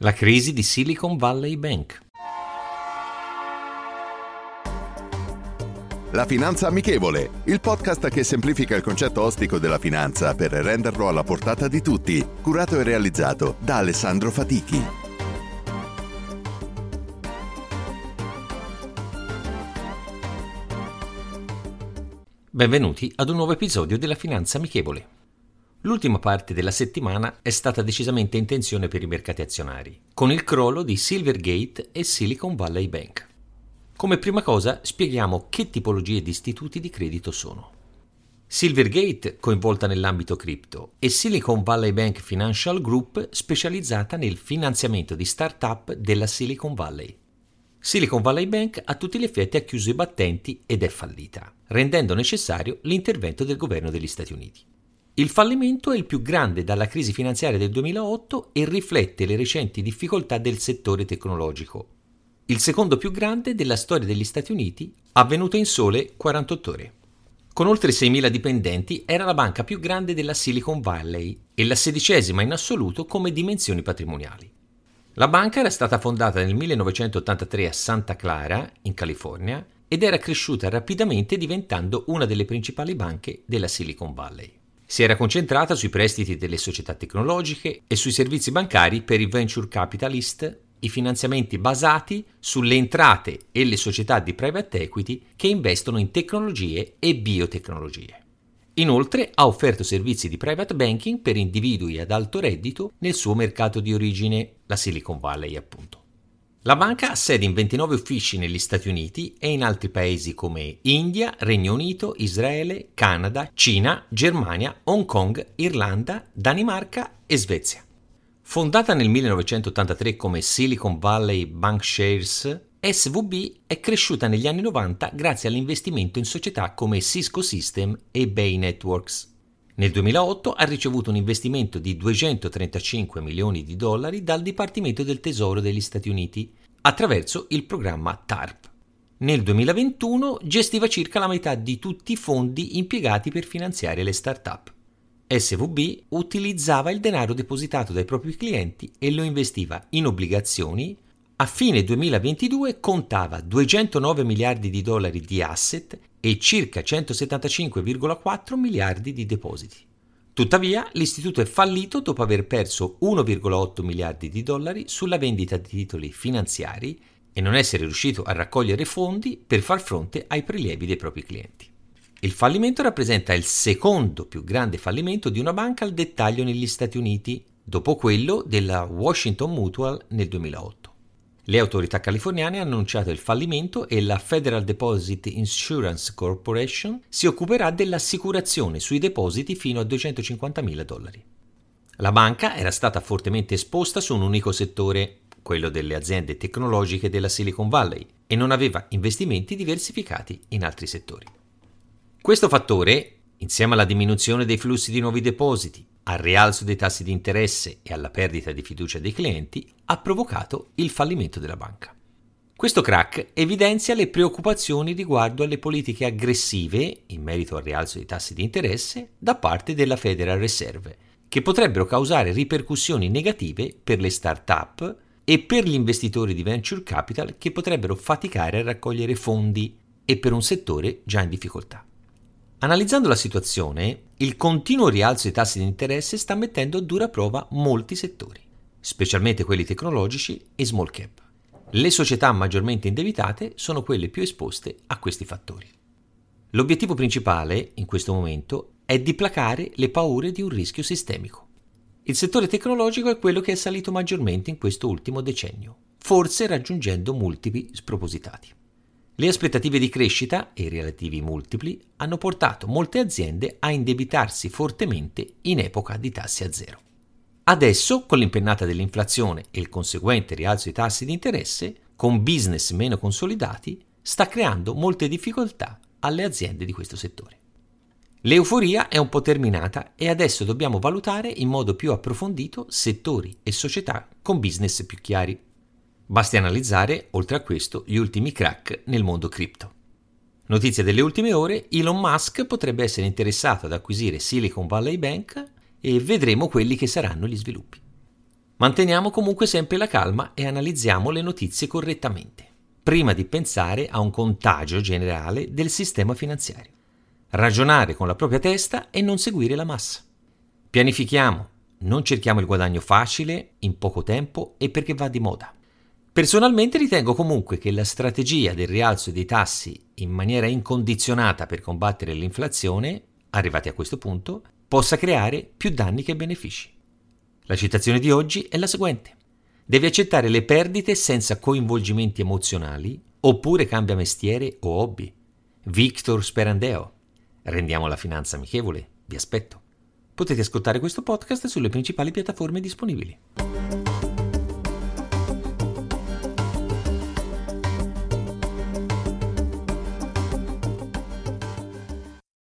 La crisi di Silicon Valley Bank. La Finanza Amichevole, il podcast che semplifica il concetto ostico della finanza per renderlo alla portata di tutti, curato e realizzato da Alessandro Fatichi. Benvenuti ad un nuovo episodio della Finanza Amichevole. L'ultima parte della settimana è stata decisamente in tensione per i mercati azionari, con il crollo di Silvergate e Silicon Valley Bank. Come prima cosa spieghiamo che tipologie di istituti di credito sono. Silvergate, coinvolta nell'ambito cripto, e Silicon Valley Bank Financial Group, specializzata nel finanziamento di start-up della Silicon Valley. Silicon Valley Bank a tutti gli effetti ha chiuso i battenti ed è fallita, rendendo necessario l'intervento del governo degli Stati Uniti. Il fallimento è il più grande dalla crisi finanziaria del 2008 e riflette le recenti difficoltà del settore tecnologico. Il secondo più grande della storia degli Stati Uniti, avvenuto in sole 48 ore. Con oltre 6.000 dipendenti era la banca più grande della Silicon Valley e la sedicesima in assoluto come dimensioni patrimoniali. La banca era stata fondata nel 1983 a Santa Clara, in California, ed era cresciuta rapidamente diventando una delle principali banche della Silicon Valley. Si era concentrata sui prestiti delle società tecnologiche e sui servizi bancari per i venture capitalist, i finanziamenti basati sulle entrate e le società di private equity che investono in tecnologie e biotecnologie. Inoltre ha offerto servizi di private banking per individui ad alto reddito nel suo mercato di origine, la Silicon Valley appunto. La banca ha sede in 29 uffici negli Stati Uniti e in altri paesi come India, Regno Unito, Israele, Canada, Cina, Germania, Hong Kong, Irlanda, Danimarca e Svezia. Fondata nel 1983 come Silicon Valley Bank Shares, SVB è cresciuta negli anni 90 grazie all'investimento in società come Cisco System e Bay Networks. Nel 2008 ha ricevuto un investimento di 235 milioni di dollari dal Dipartimento del Tesoro degli Stati Uniti attraverso il programma TARP. Nel 2021 gestiva circa la metà di tutti i fondi impiegati per finanziare le start-up. SVB utilizzava il denaro depositato dai propri clienti e lo investiva in obbligazioni. A fine 2022 contava 209 miliardi di dollari di asset e circa 175,4 miliardi di depositi. Tuttavia, l'istituto è fallito dopo aver perso 1,8 miliardi di dollari sulla vendita di titoli finanziari e non essere riuscito a raccogliere fondi per far fronte ai prelievi dei propri clienti. Il fallimento rappresenta il secondo più grande fallimento di una banca al dettaglio negli Stati Uniti, dopo quello della Washington Mutual nel 2008. Le autorità californiane hanno annunciato il fallimento e la Federal Deposit Insurance Corporation si occuperà dell'assicurazione sui depositi fino a 250 mila dollari. La banca era stata fortemente esposta su un unico settore, quello delle aziende tecnologiche della Silicon Valley, e non aveva investimenti diversificati in altri settori. Questo fattore, insieme alla diminuzione dei flussi di nuovi depositi, al rialzo dei tassi di interesse e alla perdita di fiducia dei clienti, ha provocato il fallimento della banca. Questo crack evidenzia le preoccupazioni riguardo alle politiche aggressive in merito al rialzo dei tassi di interesse da parte della Federal Reserve, che potrebbero causare ripercussioni negative per le start-up e per gli investitori di venture capital che potrebbero faticare a raccogliere fondi e per un settore già in difficoltà. Analizzando la situazione, il continuo rialzo dei tassi di interesse sta mettendo a dura prova molti settori, specialmente quelli tecnologici e small cap. Le società maggiormente indebitate sono quelle più esposte a questi fattori. L'obiettivo principale, in questo momento, è di placare le paure di un rischio sistemico. Il settore tecnologico è quello che è salito maggiormente in questo ultimo decennio, forse raggiungendo multipli spropositati. Le aspettative di crescita e i relativi multipli hanno portato molte aziende a indebitarsi fortemente in epoca di tassi a zero. Adesso, con l'impennata dell'inflazione e il conseguente rialzo dei tassi di interesse, con business meno consolidati, sta creando molte difficoltà alle aziende di questo settore. L'euforia è un po' terminata e adesso dobbiamo valutare in modo più approfondito settori e società con business più chiari. Basti analizzare, oltre a questo, gli ultimi crack nel mondo cripto. Notizia delle ultime ore, Elon Musk potrebbe essere interessato ad acquisire Silicon Valley Bank e vedremo quelli che saranno gli sviluppi. Manteniamo comunque sempre la calma e analizziamo le notizie correttamente, prima di pensare a un contagio generale del sistema finanziario. Ragionare con la propria testa e non seguire la massa. Pianifichiamo, non cerchiamo il guadagno facile, in poco tempo e perché va di moda. Personalmente ritengo comunque che la strategia del rialzo dei tassi in maniera incondizionata per combattere l'inflazione, arrivati a questo punto, possa creare più danni che benefici. La citazione di oggi è la seguente. Devi accettare le perdite senza coinvolgimenti emozionali oppure cambia mestiere o hobby. Victor Sperandeo. Rendiamo la finanza amichevole. Vi aspetto. Potete ascoltare questo podcast sulle principali piattaforme disponibili.